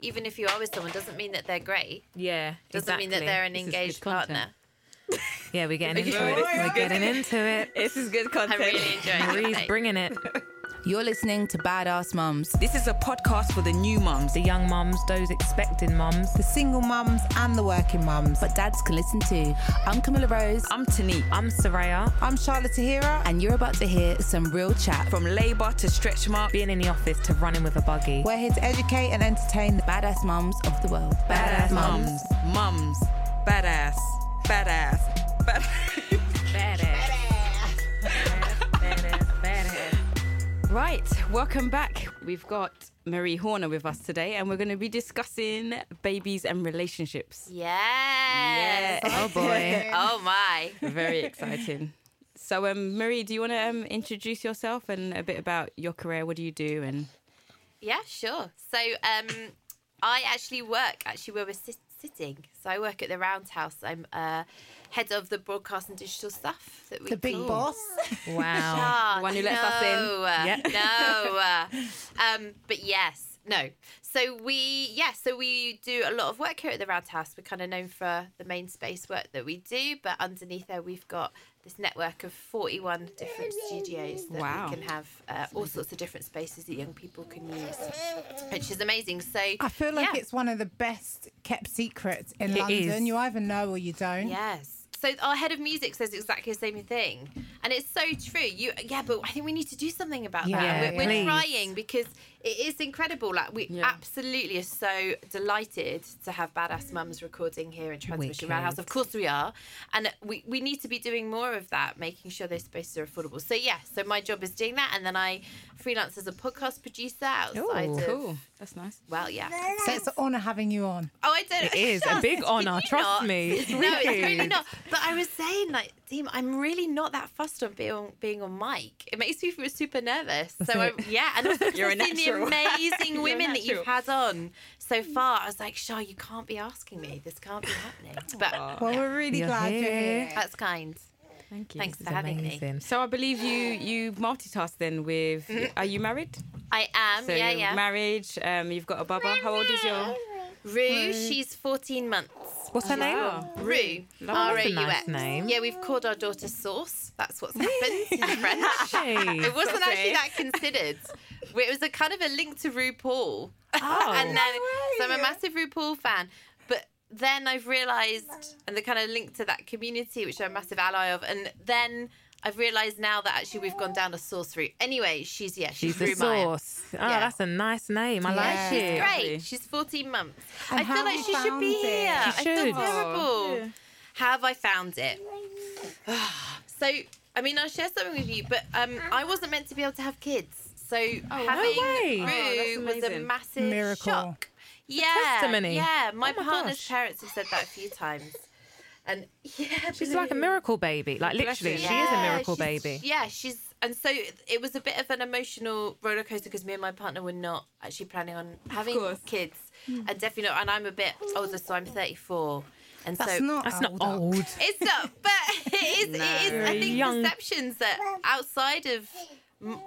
even if you are with someone, doesn't mean that they're great. Yeah, Doesn't mean that they're an This engaged partner. Yeah, we're getting into it. We're getting into it. This is good content. I'm really enjoying it. Marie's Okay. bringing it. You're listening to Badass Mums. This is a podcast for the new mums. The young mums, those expecting mums. the single mums and the working mums. But dads can listen too. I'm Camilla Rose, I'm Tanique. I'm Soraya. I'm Charlotte Tahira. and you're about to hear some real chat. From labour to stretch mark. Being in the office to running with a buggy. We're here to educate and entertain. The badass mums of the world. Badass mums. mums. Mums. Badass. Badass. Badass. Badass. Right, welcome back. We've got Marie Horner with us today, and we're going to be discussing babies and relationships. Yes. Oh boy. Oh my. Very exciting. So, um, Marie, do you want to um, introduce yourself and a bit about your career? What do you do? And Yeah, sure. So, um, I actually work actually where we're sit- sitting. So I work at the Roundhouse. I'm uh, head of the broadcast and digital stuff that we The big call- boss. Wow. The one who lets us in. no, uh, Yeah. No. uh, um, but yes, no. So we, yeah, so we do a lot of work here at the Roundhouse. We're kind of known for the main space work that we do, but underneath there we've got this network of 41 different studios that Wow. we can have uh, all sorts of different spaces that young people can use, which is amazing. So I feel like yeah. it's one of the best kept secrets in It London. is. You either know or you don't. Yes. So our head of music says exactly the same thing, and it's so true. You, yeah, but I think we need to do something about Yeah, that. We're, we're trying because it is incredible. Like we Yeah. absolutely are so delighted to have badass mums recording here in Transmission Wicked. Roundhouse. Of course we are, and we we need to be doing more of that, making sure those spaces are affordable. So yeah, so my job is doing that, and then I freelance as a podcast producer outside Ooh, of. cool. That's nice. Well, yeah. So it's an honour having you on. Oh, I don't. It is a big honour. Trust not. me. It's no, it's really not. But I was saying, like, team, I'm really not that fussed on being on, being on mic. It makes me feel super nervous. So I'm, yeah, and also You're a I've seen the amazing women that you've had on so far. I was like, Shah, you can't be asking me. This can't be happening. But Well, we're really You're glad you're here. here. that's kind. Thank you. Thanks It's for having me. amazing. So I believe you you multitask then with. Are you married? I am. So yeah, yeah. marriage. Um, you've got a bubba. How old is your? Roux, she's 14 months. What's her name? Wow. Roux. That's a R-A-U-X. name. Yeah, we've called our daughter Sauce. That's what's happened in French. It wasn't Saucy. actually that considered. It was a kind of a link to RuPaul. Oh. and then, so I'm a massive RuPaul fan. But then I've realised, and the kind of link to that community, which I'm a massive ally of, and then I've realised now that actually we've gone down a sauce route. Anyway, she's, yeah, she's, She's the Roux Maya. sauce. Oh, Yeah. that's a nice name. I Yeah. like She's. Great. She's 14 months. And I feel like she should be it. here. She I feel should. terrible. How have I found it? so, I mean, I'll share something with you, but um, I wasn't meant to be able to have kids. So having way. Roux Oh, was a massive Miracle. shock. Yeah, testimony. yeah. My Oh my partner's gosh. parents have said that a few times, and yeah, She's like a miracle baby. Like literally, you. she is a miracle baby. Yeah, she's and so it was a bit of an emotional roller coaster because me and my partner were not actually planning on having course. kids, and definitely not. And I'm a bit older, so I'm 34, and That's so not That's not old. old. it's not. But it is. No. It is. You're I a think young- perceptions that outside of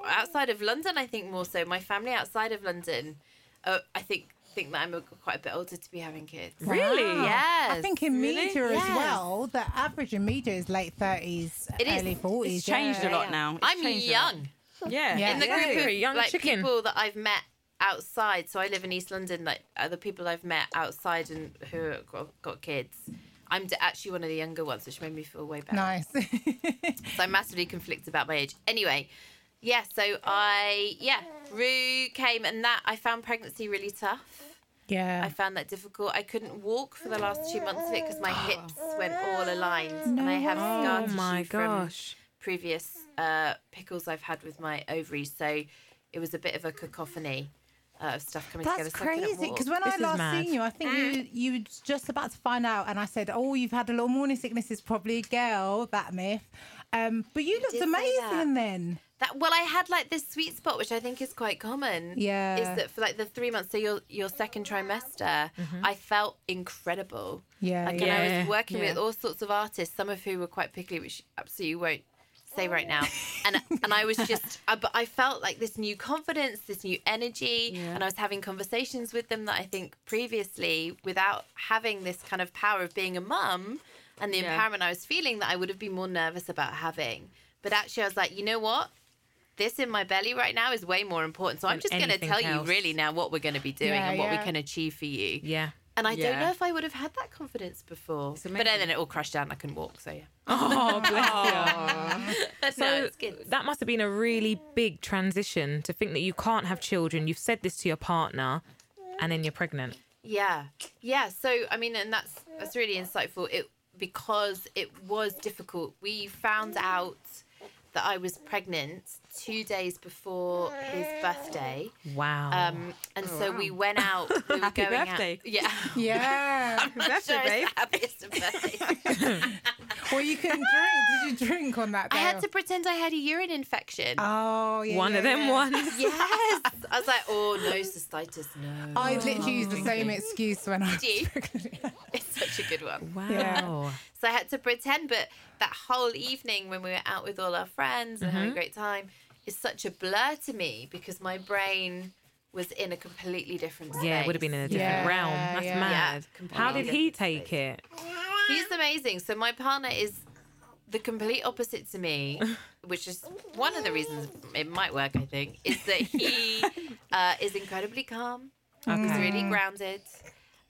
outside of London, I think more so. My family outside of London, uh, I think think that I'm a, quite a bit older to be having kids. Really? Wow. Yes. I think in Really? media as Yes. well, the average in media is late 30s, It is. early 40s. It's changed a lot now. It's I'm changed a lot. young. Yeah. Yeah. in the Yeah, group you're of young like chicken. people that I've met outside. So I live in East London. Like other people I've met outside and who have got, got kids. I'm actually one of the younger ones, which made me feel way better. Nice. So I'm massively conflicted about my age. Anyway, yeah. So I yeah, Roux came and that I found pregnancy really tough. yeah. I found that difficult. I couldn't walk for the last two months of it because my hips went all aligned, and I have scar Oh tissue my from previous uh, pickles I've had with my ovaries. So it was a bit of a cacophony uh, of stuff coming That's together. so crazy. Because when This I last mad. seen you, I think you you were just about to find out, and I said, "Oh, you've had a little morning sickness. It's probably a girl." That myth. Um, but you looked amazing then. That well, I had like this sweet spot, which I think is quite common. Yeah. is that for like the three months, so your your second trimester, mm-hmm. I felt incredible. Yeah, like, yeah. and I was working yeah. with all sorts of artists, some of who were quite picky, which absolutely won't say right now. And and I was just, I, but I felt like this new confidence, this new energy, Yeah. and I was having conversations with them that I think previously, without having this kind of power of being a mum and the empowerment I was feeling, that I would have been more nervous about having. But actually, I was like, you know what? This in my belly right now is way more important. So I'm just going to anything tell you really now what we're going to be doing Yeah, and what we can achieve for you. Yeah. And I don't know if I would have had that confidence before. It's But then it all crashed down. I couldn't walk. So yeah. Oh, bless you. So it's good. that must have been a really big transition to think that you can't have children. You've said this to your partner, and then you're pregnant. Yeah, yeah. So I mean, and that's that's really insightful. It because it was difficult. We found out that I was pregnant two days before his birthday, Wow. um, and so we went out. We were Happy going birthday. Out. Yeah. Yeah. Birthday, Sure, it's babe. the happiest of birthdays. Well, you can drink. Did you drink on that I had to pretend I had a urine infection. Oh, yeah. One yeah, of them yeah. ones. yes. I was like, oh no, cystitis, no. I literally used the same excuse when I was you? pregnant. It's such a good one. Wow. Yeah. So I had to pretend, but that whole evening when we were out with all our friends and Mm-hmm. having a great time is such a blur to me because my brain was in a completely different space. Yeah, it would have been in a different Yeah, realm. That's yeah. mad. Yeah, How did he take different it? He's amazing. So my partner is the complete opposite to me, which is one of the reasons it might work. I think is that he uh, is incredibly calm. He's really grounded.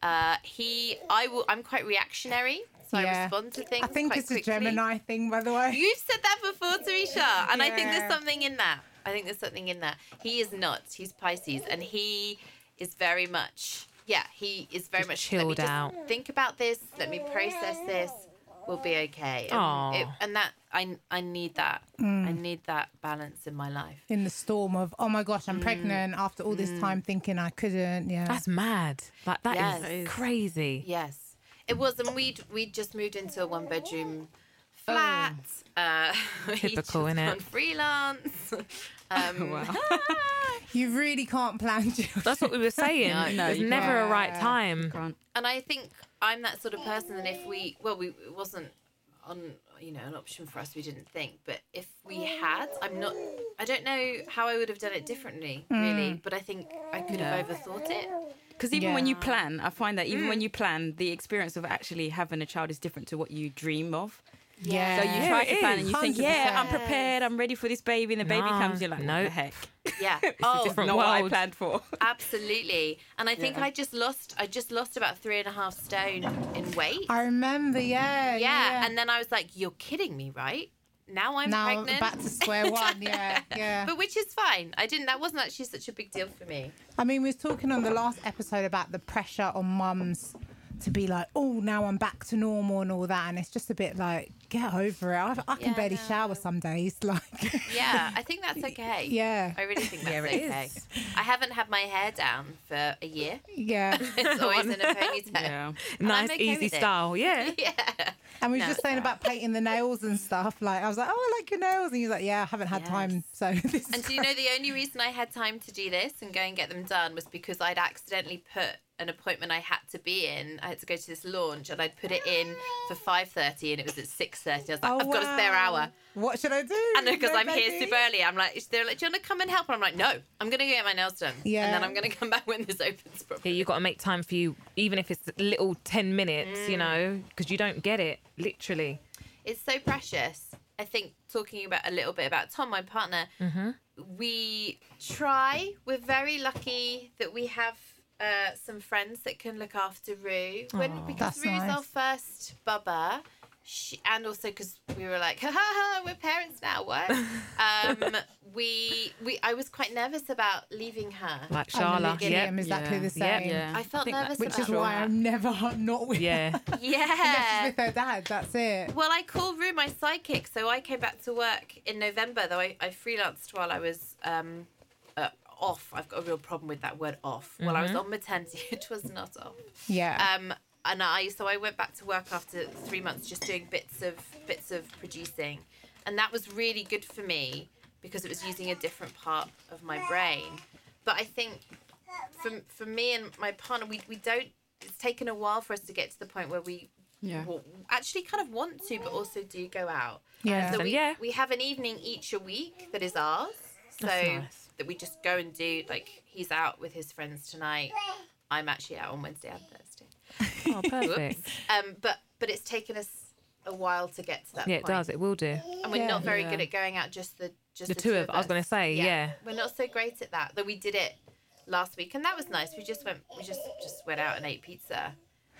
Uh, he, I will. I'm quite reactionary, so I respond to things. I think it's quickly. a Gemini thing, by the way. You've said that before, Tarisha, and I think there's something in that. I think there's something in that. He is nuts. He's Pisces, and he is very much, yeah, he is very Just much let me chilled just out. Think about this. Let me process this. We'll be okay. And, it- and that I I need that. Mm. I need that balance in my life. In the storm of, oh my gosh, Mm. I'm pregnant after all this time thinking I couldn't. Yeah. That's mad. Like that is Yes. crazy. Yes, it was, and we'd we'd just moved into a one bedroom flat. Uh, each Typical, had innit? gone Freelance. Um, Wow. you really can't plan children. That's what we were saying. No, no, There's never a right can't. time. Can't. and I think I'm that sort of person. And if we, well, we it wasn't on, you know, an option for us. We didn't think, but if we had, I'm not. I don't know how I would have done it differently, really. But I think I could have overthought it. Because even when you plan, I find that even when you plan, the experience of actually having a child is different to what you dream of. Yeah. So you try to plan and you think, oh, yeah, I'm prepared, I'm ready for this baby, and the baby Nah, comes, you're like, no. what the heck? Yeah. It's oh, different not what I planned for. absolutely. And I think Yeah. I just lost. I just lost about three and a half stone in weight. I remember, yeah. yeah. And then I was like, "You're kidding me, right? Now I'm now pregnant." back to square one. Yeah, yeah. but which is fine. I didn't. That wasn't actually such a big deal for me. I mean, we was talking on the last episode about the pressure on mums to be like, oh, now I'm back to normal and all that, and it's just a bit like, get over it. I, I can Yeah, barely no. shower some days. Like, Yeah, I think that's okay. yeah, I really think that's Yeah, it okay. is. I haven't had my hair down for a year. yeah. It's always in a ponytail. Yeah. Nice, okay easy style. Yeah. Yeah. And we were No, just saying alright. about painting the nails and stuff. Like, I was like, oh, I like your nails, and he was like, yeah, I haven't had Yes. time. So this. And do you know the only reason I had time to do this and go and get them done was because I'd accidentally put an appointment I had to be in. I had to go to this launch and I'd put it in for ah. five thirty and it was at six thirty. I was like, Oh, I've got a spare wow. hour. What should I do? And because No, I'm here super early, I'm like, they're like, do you want to come and help? And I'm like, no, I'm gonna go get my nails done. Yeah. And then I'm gonna come back when this opens Yeah, properly. you got to make time for you, even if it's a little 10 minutes, Mm. you know, because you don't get it, literally. It's so precious. I think talking about a little bit about Tom, my partner, Mm-hmm. we try. We're very lucky that we have uh, some friends that can look after Roux. When Aw. because That's Roux's nice. our first bubba. She, and also because we were like, ha ha ha, we're parents now. What? um, we we I was quite nervous about leaving her. Like I'm Sharla. literally Yeah. am exactly Yeah. the same. Yep. Yeah. I felt think that- nervous Which about is why that. I'm never not with. Yeah. Unless Yeah. she's with her dad. That's it. Well, I called Roux my psychic, so I came back to work in November. Though I, I freelanced while I was um, uh, off. I've got a real problem with that word off. While I was on maternity, it was not off. Yeah. Um, and I so I went back to work after three months, just doing bits of bits of producing, and that was really good for me because it was using a different part of my brain. But I think for for me and my partner, we we don't. It's taken a while for us to get to the point where we Yeah. w- actually kind of want to, but also do go out. Yeah. So we, Yeah. we have an evening each a week that is ours. So That's nice. that we just go and do like he's out with his friends tonight. I'm actually out on Wednesday and Thursday. Oh, perfect. Um, but but it's taken us a while to get to that. Yeah, it point. does. It will do. and we're Yeah. not very Yeah. good at going out just the just The two of- us. I was gonna say, yeah. we're not so great at that. Though we did it last week, and that was nice. We just went, we just just went out and ate pizza.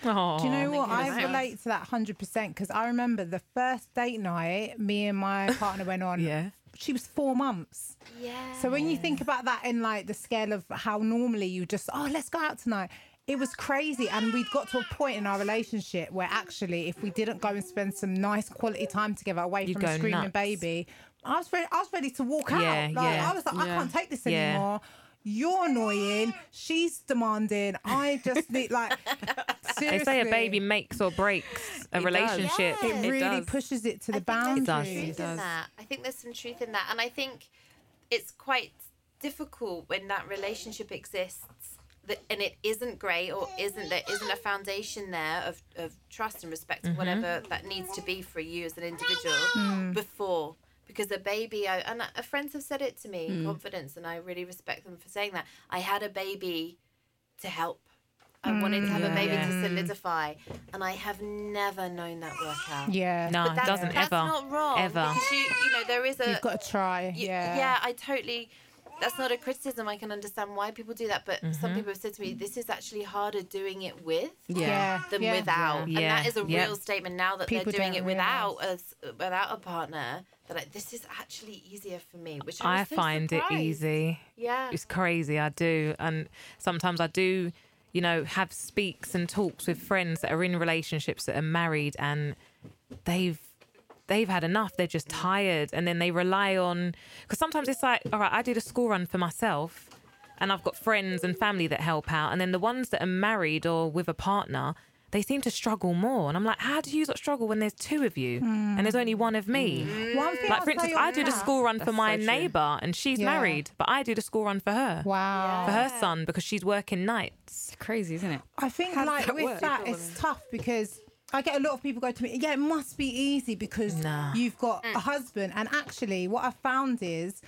Oh, Do you know what? goodness. I relate to that 100% because I remember the first date night me and my partner went on. Yeah. She was four months. Yeah. So when you think about that in like the scale of how normally you just, oh, let's go out tonight. It was crazy. And we'd got to a point in our relationship where actually, if we didn't go and spend some nice quality time together away You'd from a screaming nuts. baby, I was ready, I was ready to walk out. Yeah, Like, yeah, I was like, I can't take this Yeah. anymore. You're annoying. She's demanding. I just need like They say a baby makes or breaks a does. relationship. Yeah. It It really does. pushes it to I the think there's some boundaries. It truth does. in that. I think there's some truth in that, and I think it's quite difficult when that relationship exists. That, and it isn't great or isn't there isn't a foundation there of, of trust and respect and mm-hmm. whatever that needs to be for you as an individual mm. before because a baby I, and uh, friends have said it to me in confidence and I really respect them for saying that I had a baby to help I wanted to have a baby Yeah. to solidify and I have never known that work out Yeah. No, it doesn't that's ever. That's not wrong. Ever. You, you know, there is a. You've got to try. y- Yeah. yeah, I totally. That's not a criticism. I can understand why people do that, but Mm-hmm. some people have said to me, "This is actually harder doing it with Yeah. than yeah. without," and that is a Yeah. real statement. Now that People they're doing don't it without as without a partner, that like, this is actually easier for me. Which I, I so find it easy. Yeah, It's crazy. I do. And sometimes I do, you know, have speaks and talks with friends that are in relationships that are married and they've they've had enough. They're just tired and then they rely on because sometimes it's like, all right, I did a school run for myself and I've got friends and family that help out. And then the ones that are married or with a partner, they seem to struggle more. And I'm like, how do you not struggle when there's two of you and there's only one of me? Mm. One thing Like I'll for instance, I did a school run for my so neighbour and she's Yeah. married, but I did a school run for her Wow. for her son because she's working nights. It's crazy, isn't it? I think How like that with work? that, it's tough because I get a lot of people go to me, yeah, it must be easy because Nah. you've got a mm. husband. And actually, what I found is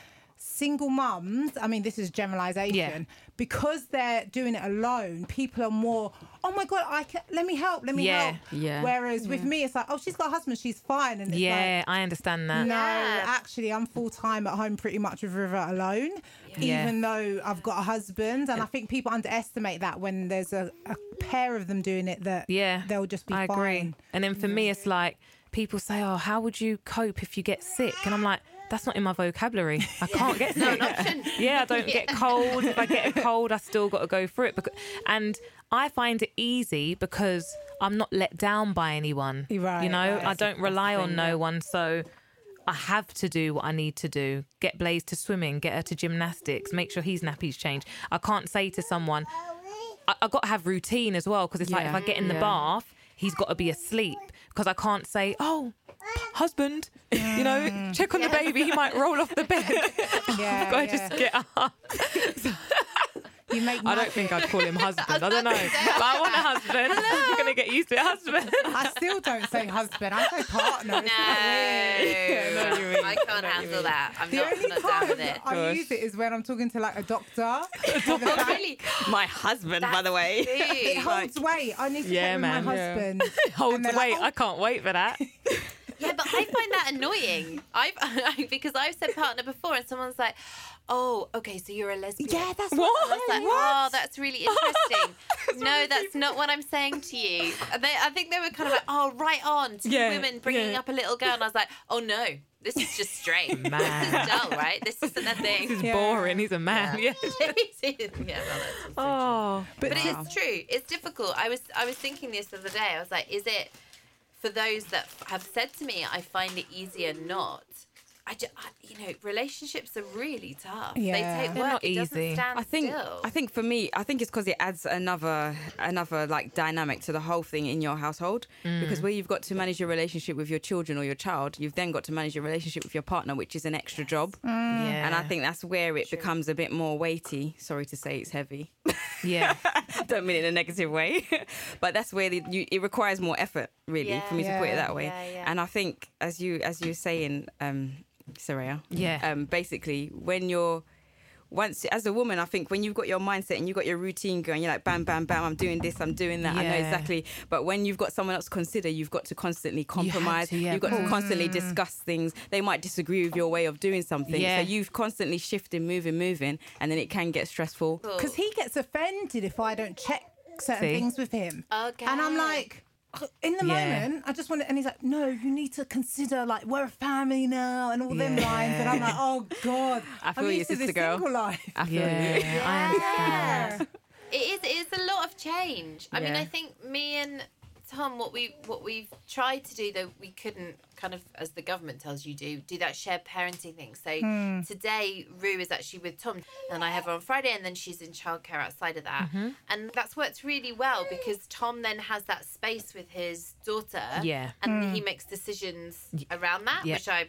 single mums, I mean, this is generalization, Yeah. because they're doing it alone, people are more, oh my God, I can, let me help, let me Yeah. help. Yeah. Whereas with me, it's like, oh, she's got a husband, she's fine. And it's Yeah, I understand that. no, Yeah. actually, I'm full time at home pretty much with River alone, Yeah. even though I've got a husband. And I think people underestimate that when there's a, a pair of them doing it, that Yeah, they'll just be I fine. agree. And then for me, it's like people say, "Oh, how would you cope if you get sick?" And I'm like, "That's not in my vocabulary. I can't get sick. yeah, I don't get cold. If I get a cold, I still got to go through it. Because, and I find it easy because I'm not let down by anyone. Right, you know, right. I don't rely on no one, so. I have to do what I need to do. Get Blaze to swimming, get her to gymnastics, make sure his nappies change. I can't say to someone, I, I got to have routine as well because it's like if I get in the yeah. bath, he's got to be asleep because I can't say, "Oh, husband, you know, mm. check on the baby. He might roll off the bed." Yeah, Got to yeah. just get up. You make I don't think I'd call him husband. I don't know, but I want a husband. I'm gonna get used to it, husband. I still don't say husband. I say partner. It's No, not weird. I can't handle that. I'm The not, only not down time with it. I Gosh. use it is when I'm talking to like a doctor. Oh, really? My husband, by the way. It Dude. holds weight. I need to Yeah, check man. my husband. Hold And they're wait, I can't wait for that. Yeah, but I find that annoying. I've because I've said partner before, and someone's like, "Oh, okay, so you're a lesbian." Yeah, that's what I what. was like, "Oh, that's really interesting." no, that's not what I'm saying to you. They, I think they were kind of like, "Oh, right on, two Yeah, women bringing yeah. up a little girl," and I was like, "Oh no, this is just straight. Man. This is dull, right? This isn't a thing." This is Yeah. boring. He's a man. Yeah. yeah, well, that's Oh, but Wow. it's true. It's difficult. I was I was thinking this the other day. I was like, is it for those that have said to me, I find it easier not. I, ju- I you know relationships are really tough. Yeah. They take They're work. not it doesn't easy. stand I think still. I think for me, I think it's because it adds another another like dynamic to the whole thing in your household. Because where you've got to manage your relationship with your children or your child, you've then got to manage your relationship with your partner, which is an extra job. Yeah. And I think that's where it becomes a bit more weighty. Sorry to say, it's heavy. yeah. Don't mean it in a negative way, but that's where the, you, it requires more effort, really, for me to put it that way. Yeah, yeah. And I think, as you as you were saying, um, Soraya, Yeah. um, basically when you're once as a woman, I think when you've got your mindset and you've got your routine going, you're like bam, bam, bam, I'm doing this, I'm doing that, I know exactly. But when you've got someone else to consider, you've got to constantly compromise. to, yeah, you've got to constantly discuss things. They might disagree with your way of doing something. Yeah. So you've constantly shifting, moving, moving, and then it can get stressful. Because he gets offended if I don't check certain See? things with him. Okay. And I'm like, in the Yeah. moment, I just want to, and he's like, no, you need to consider, like, we're a family now, and all them lines. And I'm like, oh, God. I feel I'm you, used to this sister girl. single life. I feel you. Yeah. I understand. It is. It is a lot of change. I mean, I think me and Tom, what we what we've tried to do, though we couldn't kind of, as the government tells you do, do that shared parenting thing. So hmm. today, Roux is actually with Tom, and I have her on Friday, and then she's in childcare outside of that, mm-hmm. and that's worked really well because Tom then has that space with his daughter, Yeah. and he hmm. makes decisions around that, Yeah. which I,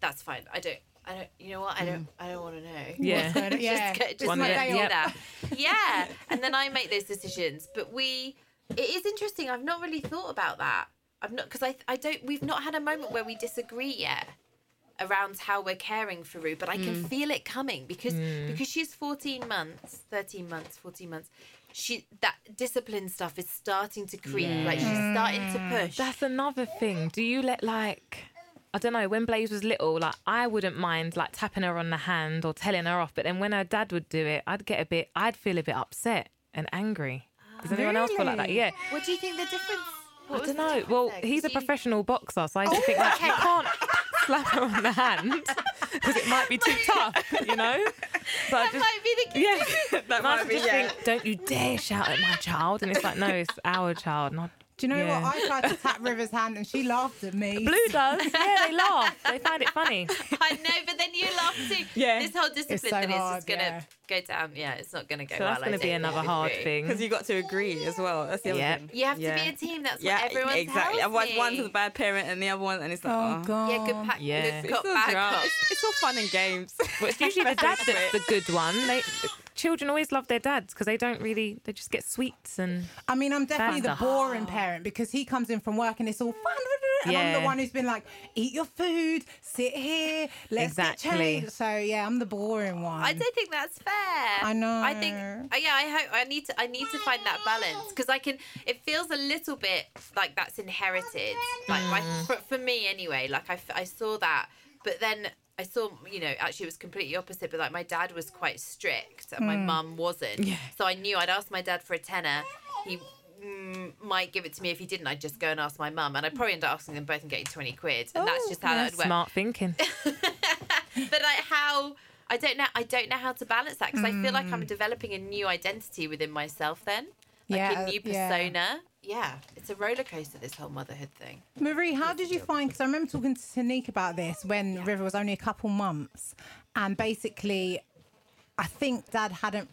that's fine. I don't. I don't. You know what? I don't. Mm. I don't want to know. Yeah. What's? Yeah. just, go- just One let yep. that. Yeah, and then I make those decisions. But we, it is interesting. I've not really thought about that. I've not because I I don't. We've not had a moment where we disagree yet around how we're caring for Roux, but I can mm. feel it coming because mm. because she's 14 months, 13 months, 14 months. She that discipline stuff is starting to creep. Like she's starting to mm. push. That's another thing. Do you let like I don't know, when Blaze was little, like I wouldn't mind like tapping her on the hand or telling her off, but then when her dad would do it, I'd get a bit I'd feel a bit upset and angry. Does anyone else feel like that? Yeah. what do you think the difference? What I don't know. Well, there? he's a you- professional boxer, so I used to oh, think like you can't slap her on the hand because it might be too tough, you know. So I That just, might be the key. yeah, That might be, just yeah. think, don't you dare shout at my child, and it's like, no, it's our child, not. Do you know Yeah. what? I tried to tap River's hand and she laughed at me. Blue does, yeah, they laugh, they find it funny. I know, but then you laugh too. Yeah. This whole discipline so thing is hard, just gonna yeah. go down. Yeah, it's not gonna go So well. that's going to be another hard with thing. Because you got to agree as well. That's the other Yeah. thing. You have to Yeah. be a team. That's Yeah, what everyone exactly. tells Otherwise, me. one's a bad parent and the other one, and it's like, Oh, oh, God. Yeah, good pack. Yeah. Good It's cop, all bad cop. It's, it's all fun and games. But it's usually the dad that's the good one. They, children always love their dads because they don't really, they just get sweets and. I mean, I'm definitely the That's the- boring parent because he comes in from work and it's all fun. And I'm the one who's been like, eat your food, sit here, let's Exactly. get changed. So yeah, I'm the boring one. I don't think that's fair. I know. I think. uh, Yeah, I hope. I need to. I need to find that balance because I can. It feels a little bit like that's inherited. Like my, Mm. for, for me anyway. Like I, I saw that, but then. I saw, you know, actually it was completely opposite, but like my dad was quite strict and my Hmm. mum wasn't. So I knew I'd ask my dad for a tenner. He mm, might give it to me. If he didn't, I'd just go and ask my mum. And I'd probably end up asking them both and getting 20 quid. And that's Oh, just how Yeah, that would work smart thinking. but like how I don't know I don't know how to balance that because I feel like I'm developing a new identity within myself then like Yeah, a new persona yeah. It's a roller coaster this whole motherhood thing Marie, how did you find? Because I remember talking to Tanique about this when River was only a couple months, and basically, I think Dad hadn't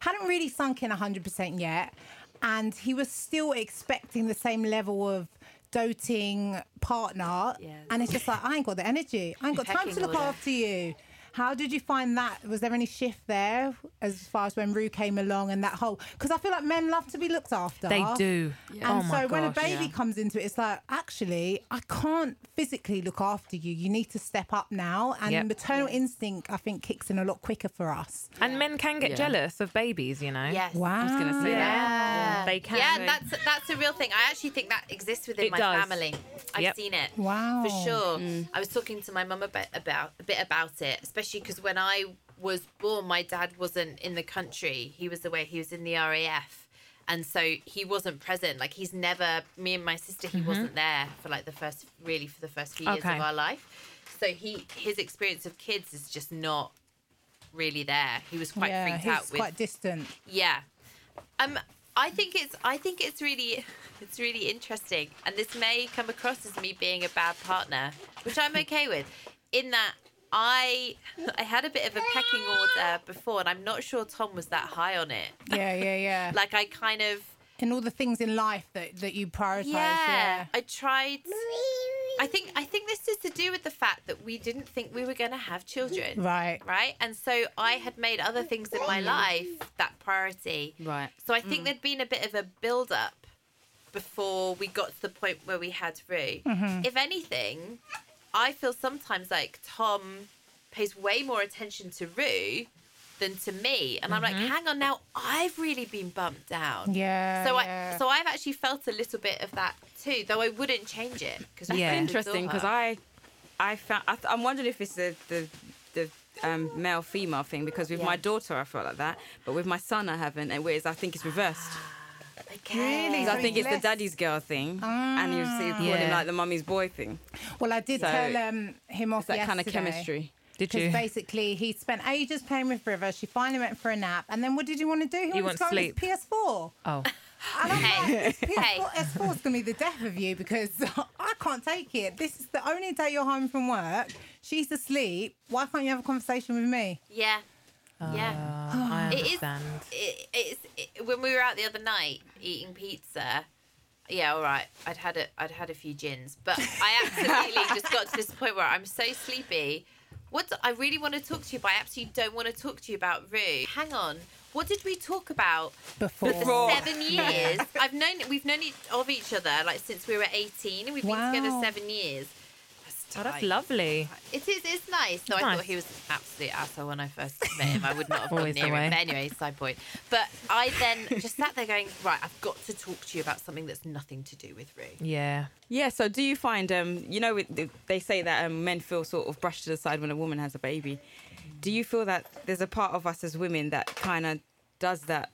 hadn't really sunk in hundred percent yet, and he was still expecting the same level of doting partner, Yes. and it's just like I ain't got the energy, I ain't got time to look order. after you. How did you find that? Was there any shift there as far as when Roux came along and that whole? Because I feel like men love to be looked after. They do. Oh and Oh my so when a baby Yeah. comes into it, it's like, actually, I can't physically look after you. You need to step up now. And Yep. maternal instinct, I think, kicks in a lot quicker for us. And men can get Yeah. jealous of babies, you know. yes Wow. I was gonna say that. yeah They can. yeah and that's that's a real thing I actually think that exists within It my does. family I've Yep. seen it Wow. for sure mm. I was talking to my mum about, about a bit about it especially because when I was born my dad wasn't in the country he was away he was in the RAF and so he wasn't present like he's never me and my sister he wasn't there for like the first really for the first few years Mm-hmm. Okay. of our life so he his experience of kids is just not really there he was quite yeah, freaked out with quite distant. yeah. Um I think it's I think it's really it's really interesting and this may come across as me being a bad partner, which I'm okay with. in that I I had a bit of a pecking order before, and I'm not sure Tom was that high on it. Yeah, yeah, yeah. Like I kind of and all the things in life that, that you prioritize. yeah, Yeah. I tried. I think I think this is to do with the fact that we didn't think we were going to have children. Right. Right. And so I had made other things in my life that priority. Right. So I think mm. there'd been a bit of a build up before we got to the point where we had Roux. Mm-hmm. If anything, I feel sometimes like Tom pays way more attention to Roux than to me. And I'm like, hang on now, I've really been bumped down. Yeah. So yeah. I so I've actually felt a little bit of that too, though I wouldn't change it because Yeah. interesting because I, I found I th- I'm wondering if it's the the the um, male female thing because with Yeah. my daughter I felt like that, but with my son I haven't, and whereas I think it's reversed. okay. Really? 'Cause I think he's it's the daddy's girl thing, and you see calling Yeah. like the mummy's boy thing. well, I did So- tell um, him off It's that kind of chemistry. Did Because you? basically he spent ages playing with River. She finally went for a nap, and then what did you want to do? He, He wanted wants to go on his sleep. PS4. Oh, And I'm Hey, like, this hey. PS4 S4 is going to be the death of you because I can't take it. This is the only day you're home from work. She's asleep. Why can't you have a conversation with me? Yeah. Yeah. Ah, I It is- understand. It, it's it, when we were out the other night eating pizza. Yeah, all right. I'd had a I'd had a few gins, but I absolutely just got to this point where I'm so sleepy. What do- I really want to talk to you, but I absolutely don't want to talk to you about Roux. Hang on. What did we talk about Before. Before. seven years? I've known we've known each, of each other like since we were 18, and we've been together seven years. That's Oh, that's lovely. It is. It's nice. No, I Nice. thought he was an absolute asshole when I first met him. I would not have gone Always the near way. him. But anyway, side point. But I then just sat there going, right, I've got to talk to you about something that's nothing to do with Roux. Yeah. Yeah. So do you find um you know it- they say that um, men feel sort of brushed to the side when a woman has a baby. Do you feel that there's a part of us as women that kind of does that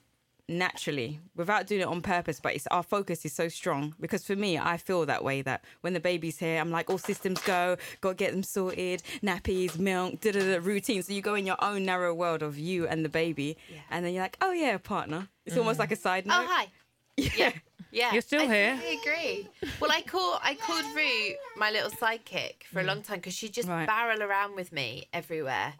naturally without doing it on purpose but it's our focus is so strong. Because for me i feel that way that when the baby's here i'm like all systems go gotta get them sorted nappies milk da da da routine. So you go in your own narrow world of you and the baby Yeah. and then you're like oh yeah partner. It's mm. almost like a side oh, note. Oh, hi. yeah. Yeah, Yeah, you're still I here. I agree. Well, I call I called Roux my little sidekick for a long time because she just Right. barrel around with me everywhere.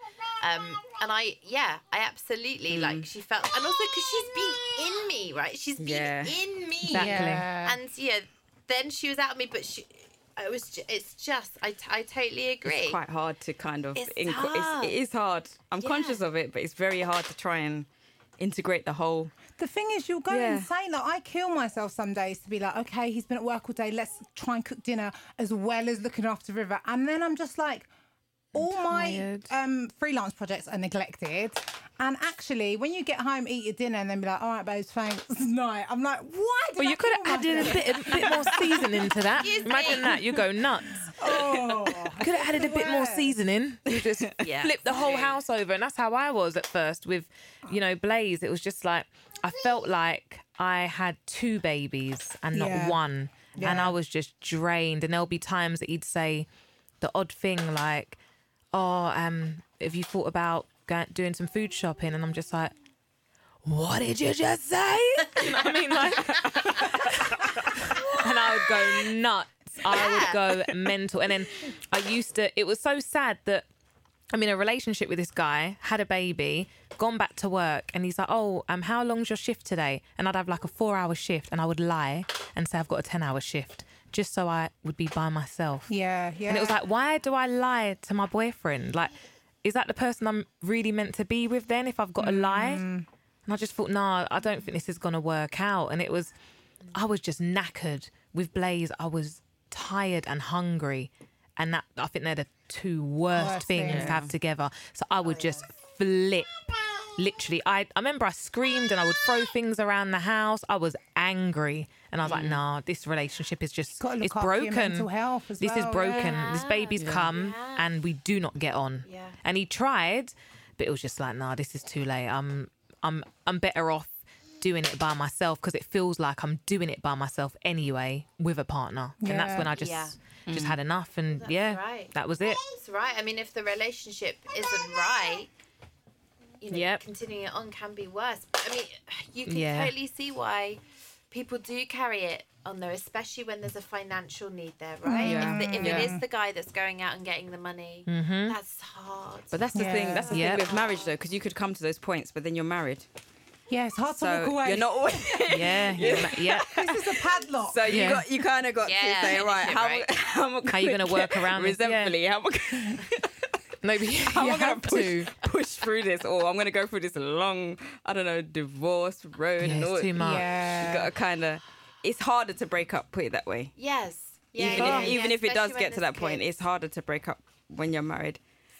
Um, and I, yeah, I absolutely like. She felt, and also because she's been in me, right? She's been Yeah. in me, Exactly. Yeah. and yeah, then she was out of me, but she. it was. ju- It's just. I. I totally agree. it's quite hard to kind of It's inc- hard. It's, it is hard i'm Yeah. conscious of it but it's very hard to try and integrate the whole The thing is, you'll go Yeah. insane. Like I kill myself some days to be like, okay, he's been at work all day. Let's try and cook dinner as well as looking after River. And then I'm just like, all my um, freelance projects are neglected. And actually, when you get home, eat your dinner, and then be like, all right, babes, thanks. Night. I'm like, why? Did Well, I you could have added a bit, a bit more seasoning to that. Imagine that. You go nuts. Oh, Could have added a bit more seasoning. You just Yeah. flip the whole house over, and that's how I was at first with, you know, Blaze. It was just like I felt like I had two babies and not Yeah. one, and I was just drained. And there'll be times that he'd say the odd thing like, "Oh, um, have you thought about go- doing some food shopping?" And I'm just like. What did you just say? You know what I mean? Like, and I would go nuts. I would go mental. And then I used to, it was so sad that I'm in a relationship with this guy, had a baby, gone back to work, and he's like, Oh, um, how long's your shift today? And I'd have like a four hour shift, and I would lie and say I've got a 10 hour shift just so I would be by myself. yeah, yeah. And it was like, why do I lie to my boyfriend? Like, is that the person I'm really meant to be with then if I've got to lie? Mm. And I just thought, no, I don't think this is going to work out. And it was, I was just knackered with Blaze. I was tired and hungry. And that, I think they're the two worst, Worst things things. to have together. So I would oh, just flip. Literally, I, I remember I screamed and I would throw things around the house. I was angry. And I was like, mm. nah, this relationship is just it's broken. mental health as this is broken. yeah. This baby's come and we do not get on. Yeah. And he tried, but it was just like, nah, this is too late. I'm I'm I'm better off doing it by myself because it feels like I'm doing it by myself anyway with a partner. And that's when I just Yeah. Just mm. had enough and yeah, right. that was it. That's right. I mean, if the relationship isn't right, you know, Yep. continuing it on can be worse. I mean, you can Yeah. totally see why people do carry it on there, especially when there's a financial need there, right? Yeah. If, the, if Yeah. it is the guy that's going out and getting the money, mm-hmm. that's hard. But that's the thing. That's the Yep. thing with marriage, though, because you could come to those points, but then you're married, Yeah, it's hard to so walk away. you're not always. Yeah, you're yeah. This is a padlock. So you Yeah. got you kind of got Yeah, to say, right, how, right? how am I How you gonna work around this? Yeah. resentfully? How am I, you, how you am I gonna have push, to. push through this, or I'm gonna go through this long, I don't know, divorce road Yeah, and all. it's too much. Yeah. You gotta kind of. It's harder to break up. Put it that way. yes. Yeah, even yeah, if, yeah, even if it does get to that there's point, it's harder to break up when you're married.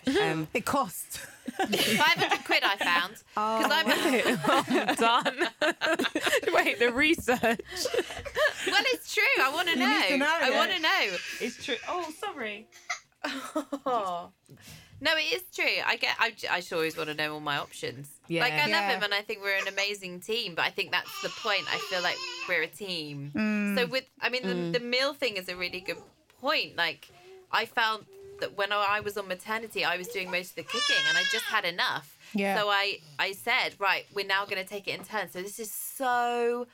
Um, It costs. 500 quid I found. Oh. Because I'm. Done. Wait, the research. Well, it's true. I want to know. need to know, I yeah. want to know. It's true. Oh, sorry. Oh. No, it is true. I get. I, I just always want to know all my options. Yeah. Like I love Yeah. him, and I think we're an amazing team. But I think that's the point. I feel like we're a team. Mm. So with, I mean, the, the meal thing is a really good point. Like I found that when I was on maternity, I was doing most of the cooking, and I just had enough. Yeah. So I I said, right, we're now going to take it in turns. So this is so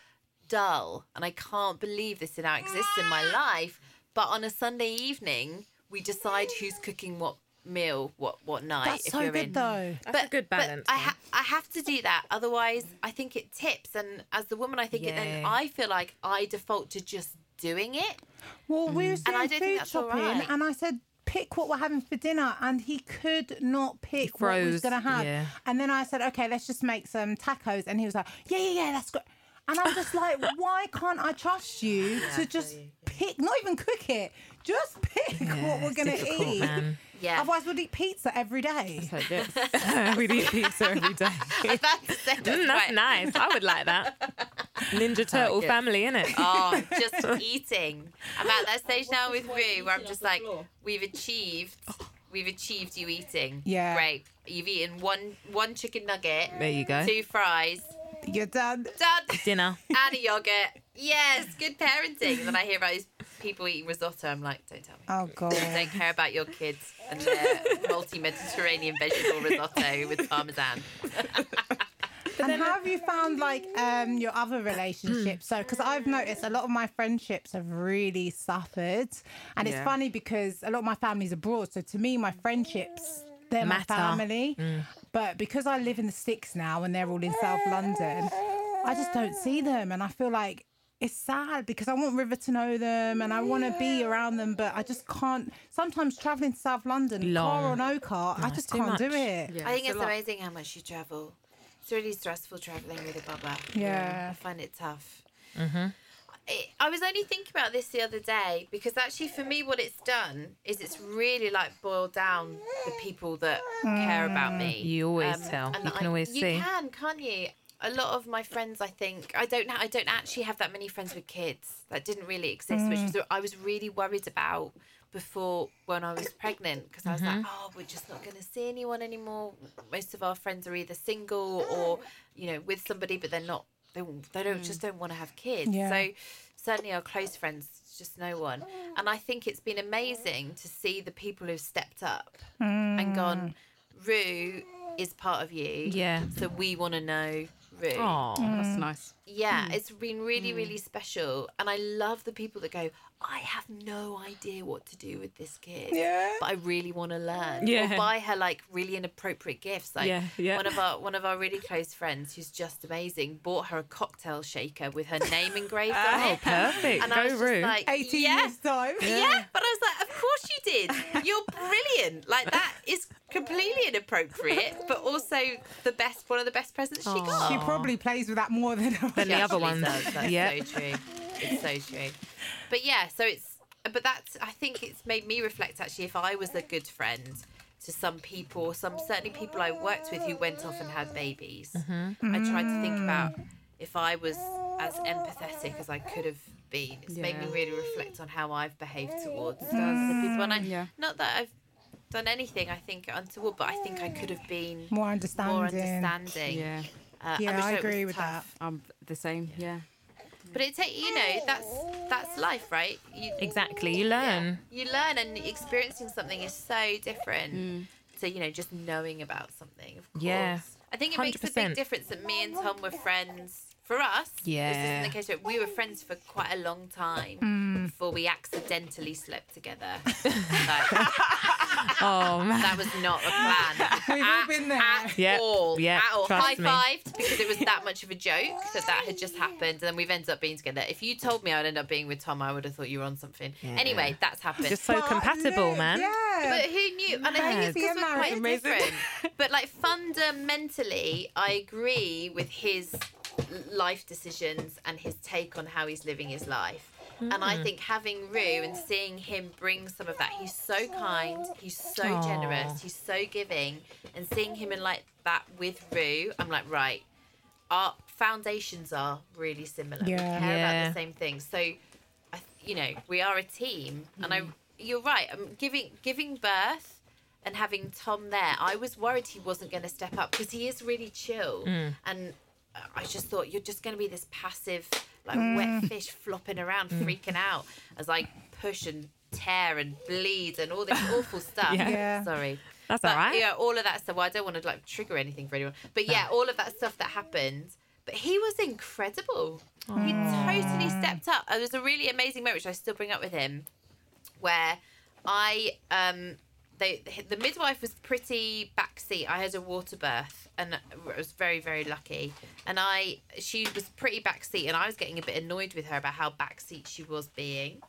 dull, and I can't believe this now exists in my life. But on a Sunday evening, we decide who's cooking what meal, what what night. That's if so you're good in. though. That's a good balance. But I, ha- I have to do that, otherwise I think it tips. And as the woman, I think it then I feel like I default to just doing it. Well, we were And I don't think food that's shopping, right. and I said, pick what we're having for dinner, and he could not pick what we was gonna have. yeah. And then I said, okay, let's just make some tacos, and he was like, yeah, yeah, yeah, that's good. And I'm just like, why can't I trust you to just pick, not even cook it, just pick what we're gonna eat? man. Yeah. Otherwise, we'd eat pizza every day. we'd eat pizza every day. I was about to say that's, Mm, that's right. nice. I would like that. Ninja Turtle family, innit? Oh, just eating. I'm at that stage now with Roux where I'm just like, we've achieved, we've achieved you eating. Yeah. Great. You've eaten one one chicken nugget, There you go. two fries, You're done. done, Dinner. and a yogurt. Yes, good parenting. Then I hear about these people eating risotto. I'm like, don't tell me. Oh god. I don't care about your kids and their multi-Mediterranean vegetable risotto with parmesan. And how have you found like um your other relationships? So, because I've noticed a lot of my friendships have really suffered, and it's Yeah. funny because a lot of my family's abroad. So to me, my friendships they're my Matter. family, but because I live in the sticks now and they're all in South London, I just don't see them, and I feel like. It's sad because I want River to know them and I want to be around them, but I just can't. Sometimes traveling to South London, car or no car, I just can't do it. Yeah, I think a it's amazing how much you travel. It's really stressful traveling with a bubba. Yeah. I find it tough. Mm-hmm. I, I was only thinking about this the other day because actually, for me, what it's done is it's really like boiled down the people that care about mm. me. You always um, tell. You can I- always you see. You can, can't you? A lot of my friends, I think, I don't. Ha- I don't actually have that many friends with kids. That didn't really exist, which mm. was I was really worried about before when I was pregnant because I was like, mm-hmm. oh, we're just not going to see anyone anymore. Most of our friends are either single or mm. you know with somebody, but they're not. They they don't just mm. don't want to have kids. Yeah. So certainly our close friends, just no one. Mm. And I think it's been amazing to see the people who've stepped up and gone. Roux is part of you. Yeah. So we want to know Roux. Oh, That's nice. Yeah, it's been really, really special. And I love the people that go, I have no idea what to do with this kid. Yeah. But I really want to learn. Yeah. Or buy her like really inappropriate gifts. Like Yeah, yeah. one of our one of our really close friends who's just amazing bought her a cocktail shaker with her name engraved on it. oh, it. perfect. And I Go was just like, 18 yeah. years time. Yeah. but I was like, of course you did. You're brilliant. Like that is completely inappropriate, but also the best, one of the best presents she got. She probably plays with that more than Than the other actually ones. does. That's Yeah. so true. It's so true. But yeah, so it's but that's I think it's made me reflect actually if I was a good friend to some people, some certainly people I worked with who went off and had babies. Mm-hmm. I tried to think about if I was as empathetic as I could have been. It's made me really reflect on how I've behaved towards other people. And I, Yeah. not that I've done anything, I think, untoward, but I think I could have been more understanding. more understanding. Yeah. Uh, Yeah, wish I it was agree with tough. I'm the same. Yeah. But it take you know that's that's life, right? You, Exactly. You yeah. learn. You learn, and experiencing something is so different to you know just knowing about something. Of course. Yeah. I think it makes a big difference that me and Tom were friends for us, yeah, this Yeah. isn't the case. We were friends for quite a long time Mm. before we accidentally slept together. like, Oh man. that was not a plan. We've all At- been there. At Yep, all. yep, At all. trust High me. fived because it was that much of a joke that that had just happened. And then we've ended up being together. If you told me I'd end up being with Tom, I would have thought you were on something. Anyway, that's happened. Just so But compatible, look, man. Yeah. But who knew? And I think it's Yeah. because we're quite Amazing. different. But like fundamentally, I agree with his life decisions and his take on how he's living his life. And Hmm. I think having Roux and seeing him bring some of that, he's so kind, he's so Aw. generous, he's so giving, and seeing him in like that with Roux, I'm like, right, our foundations are really similar. We Yeah. care Yeah. about the same things. So, you know, we are a team, and I, you're right. I'm giving giving birth and having Tom there. I was worried he wasn't going to step up because he is really chill, and I just thought you're just going to be this passive, like wet fish flopping around, freaking out as I push and tear and bleed and all this awful stuff. Yeah. Yeah. Sorry. That's But all right. yeah, all of that stuff. Well, I don't want to like trigger anything for anyone, but yeah, all of that stuff that happened. But he was incredible. He totally stepped up. It was a really amazing moment, which I still bring up with him, where I um they the midwife was pretty backseat. I had a water birth, and I was very very lucky. And I she was pretty backseat, and I was getting a bit annoyed with her about how backseat she was being.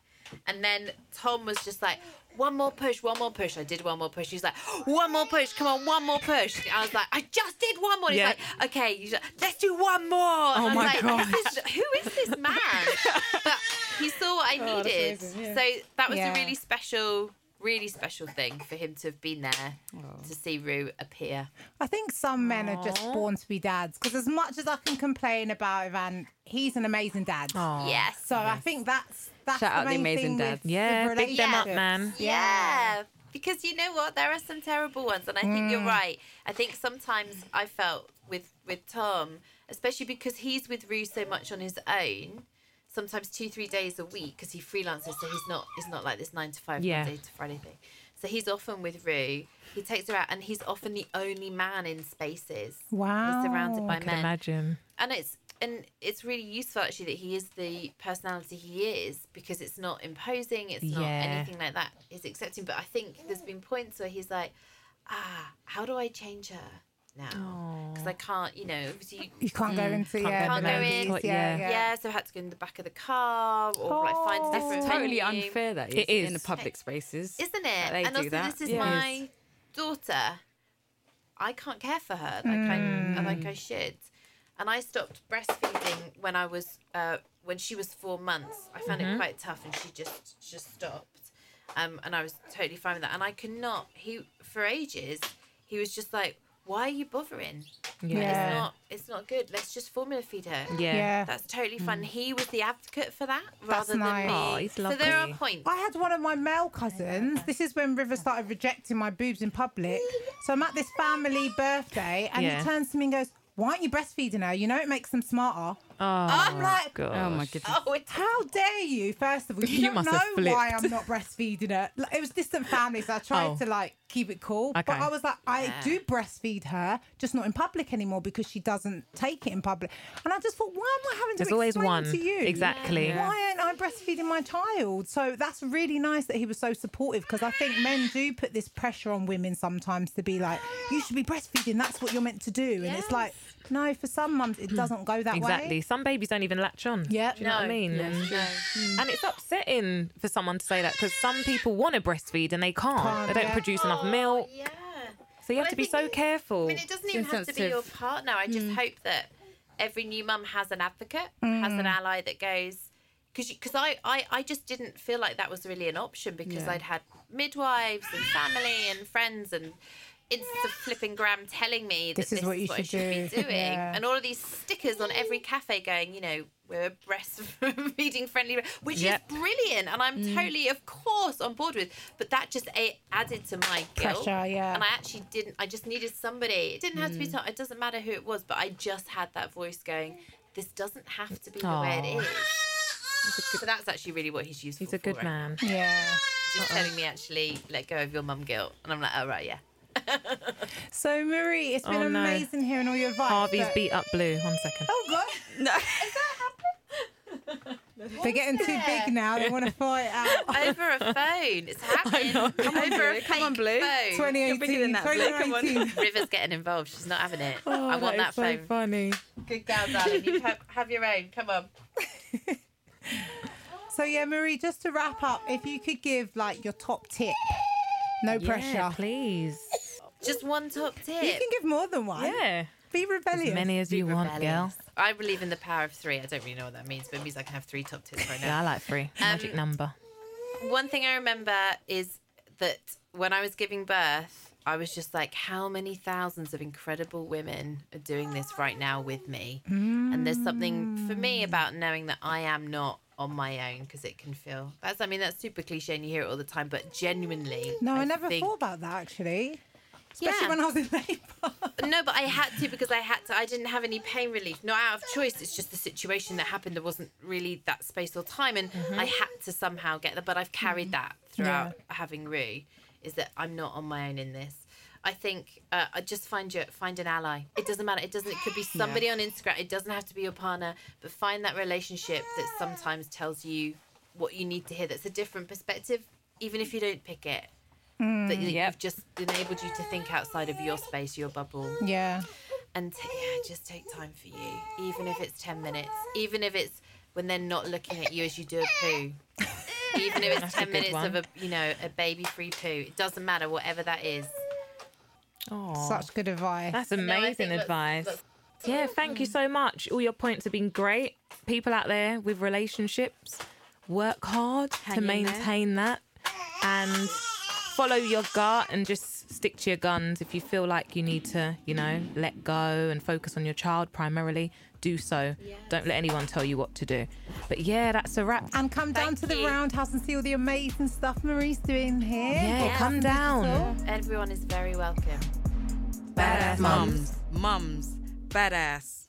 And then Tom was just like, one more push, one more push. I did one more push. He's like, one more push, come on, one more push. I was like, I just did one more. He's Yeah. like, okay, he's like, let's do one more. Oh and I was my like, gosh. "This is- who is this man? but he saw what I Oh, needed. amazing, yeah. So that was Yeah. a really special, really special thing for him to have been there to see Roux appear. I think some men are just born to be dads because as much as I can complain about Ivan, he's an amazing dad. Aw. Yes. So I think that's that's Shout the out the amazing thing dads. with- Yeah, with big them up, relationships. man. Yeah. Because you know what, there are some terrible ones, and I think Mm. you're right. I think sometimes I felt with with Tom, especially because he's with Roux so much on his own. Sometimes two, three days a week because he freelances, so he's not he's not like this nine to five Yeah. Monday to Friday thing. So he's often with Roux. He takes her out, and he's often the only man in spaces. Wow. he's surrounded by I can men imagine. and it's and it's really useful actually that he is the personality he is because it's not imposing it's not Yeah. anything like that he's accepting but i think there's been points where he's like ah how do i change her now because i can't you know obviously You can't go into Can't yeah, go in. ladies, yeah, yeah. yeah. so i had to go in the back of the car or like find a Oh. different It's totally venue. unfair that It is in the public spaces. isn't it they and do also that. this is Yeah. my daughter i can't care for her like i like i should and i stopped breastfeeding when i was uh when she was four months i found it quite tough and she just just stopped um and i was totally fine with that and i could not he for ages he was just like why are you bothering Yeah. Yeah. it's not it's not good let's just formula feed her Yeah. Yeah. that's totally fun mm. he was the advocate for that That's rather nice. than me Aw, he's so there are points I had one of my male cousins. This is when River started rejecting my boobs in public. So I'm at this family birthday, and Yeah. he turns to me and goes, "Why aren't you breastfeeding her? You know it makes them smarter." Oh, I'm like, gosh. Oh my goodness. oh it's How dare you? First of all, you, You don't must have know why. I'm not breastfeeding her. Like, it was distant family, so I tried Oh. to like keep it cool. But I was like, I Yeah. do breastfeed her, just not in public anymore because she doesn't take it in public. And I just thought, why am I having to There's always explain one. to you? Exactly. Why aren't I breastfeeding my child? So that's really nice that he was so supportive because I think men do put this pressure on women sometimes to be like, you should be breastfeeding. That's what you're meant to do. And it's like, no, for some mums it doesn't go that way. Exactly. Some babies don't even latch on. Yeah. Do you know what I mean? Yeah, and, no. and it's upsetting for someone to say that because some people want to breastfeed and they can't. Can't, they don't yeah. produce enough Oh, milk. yeah So you have Well, to be think- so careful. I mean, it doesn't even have to be your Insensitive. partner. I just mm. hope that every new mum has an advocate, has an mm. ally that goes. Because because I, I, I just didn't feel like that was really an option because Yeah. I'd had midwives and family and friends and Insta flipping gram telling me that This is what you I should should do. be doing, Yeah. and all of these stickers on every cafe going, you know, we're a breastfeeding friendly, which Yep. is brilliant, and I'm mm. totally, of course, on board with. But that just added to my guilt, Pressure, yeah. and I actually didn't. I just needed somebody. It didn't have to be. Mm. Tom, It doesn't matter who it was, but I just had that voice going. This doesn't have to be the way it is. Aw. is. So that's actually really what he's useful for. He's a for, good right? man. Yeah. Just telling me actually let go of your mum guilt, and I'm like, oh right, yeah. So Marie, it's been Oh, no. amazing hearing all your advice. Harvey's but- beat up blue. One second. Oh God, No. Is that happening? They're getting too big now. They want to fight out. Over a phone. It's happening. Come on, Over a Blue. Come fake on, Blue. phone. 2018, bigger than that, Blue. Come on. River's getting involved. She's not having it. Oh, I want that, so phone. funny. Good girl, darling. You have, have your own. Come on. So yeah, Marie, just to wrap up, if you could give like your top tip, no Yeah, pressure. please. Just one top tip. You can give more than one. Yeah. Be rebellious. As many as Be you want, girl. I believe in the power of three. I don't really know what that means, but it means I can have three top tips right now. Yeah, I like three. Magic Um, number. One thing I remember is that when I was giving birth, I was just like, how many thousands of incredible women are doing this right now with me? And there's something for me about knowing that I am not on my own because it can feel that's I mean that's super cliche and you hear it all the time, but genuinely No, I, never think- thought about that actually. Especially Yeah. when I was in labour. No, but I had to because I had to. I didn't have any pain relief, not out of choice. It's just the situation that happened. There wasn't really that space or time, and I had to somehow get there. But I've carried that throughout having Roux. Is that I'm not on my own in this. I think uh, I just find your find an ally. It doesn't matter. It doesn't. It could be somebody on Instagram. It doesn't have to be your partner. But find that relationship that sometimes tells you what you need to hear. That's a different perspective, even if you don't pick it. That mm, you- Yep. you've just enabled you to think outside of your space, your bubble yeah. and t- yeah, just take time for you, even if it's ten minutes, even if it's when they're not looking at you as you do a poo, even if it's That's ten good minutes of a you know a baby-free poo. It doesn't matter, whatever that is. Oh, Such good advice. that's amazing think that's- advice. that's- Yeah, thank you so much. All your points have been great. People out there with relationships, work hard Hang to in there. maintain that and follow your gut and just stick to your guns. If you feel like you need to, you know, let go and focus on your child primarily, do so. Don't let anyone tell you what to do. But yeah, that's a wrap. and come down Thank to the you. roundhouse and see all the amazing stuff Marie's doing here. Yeah, Get come down. digital. Everyone is very welcome. Badass mums. Mums. Badass.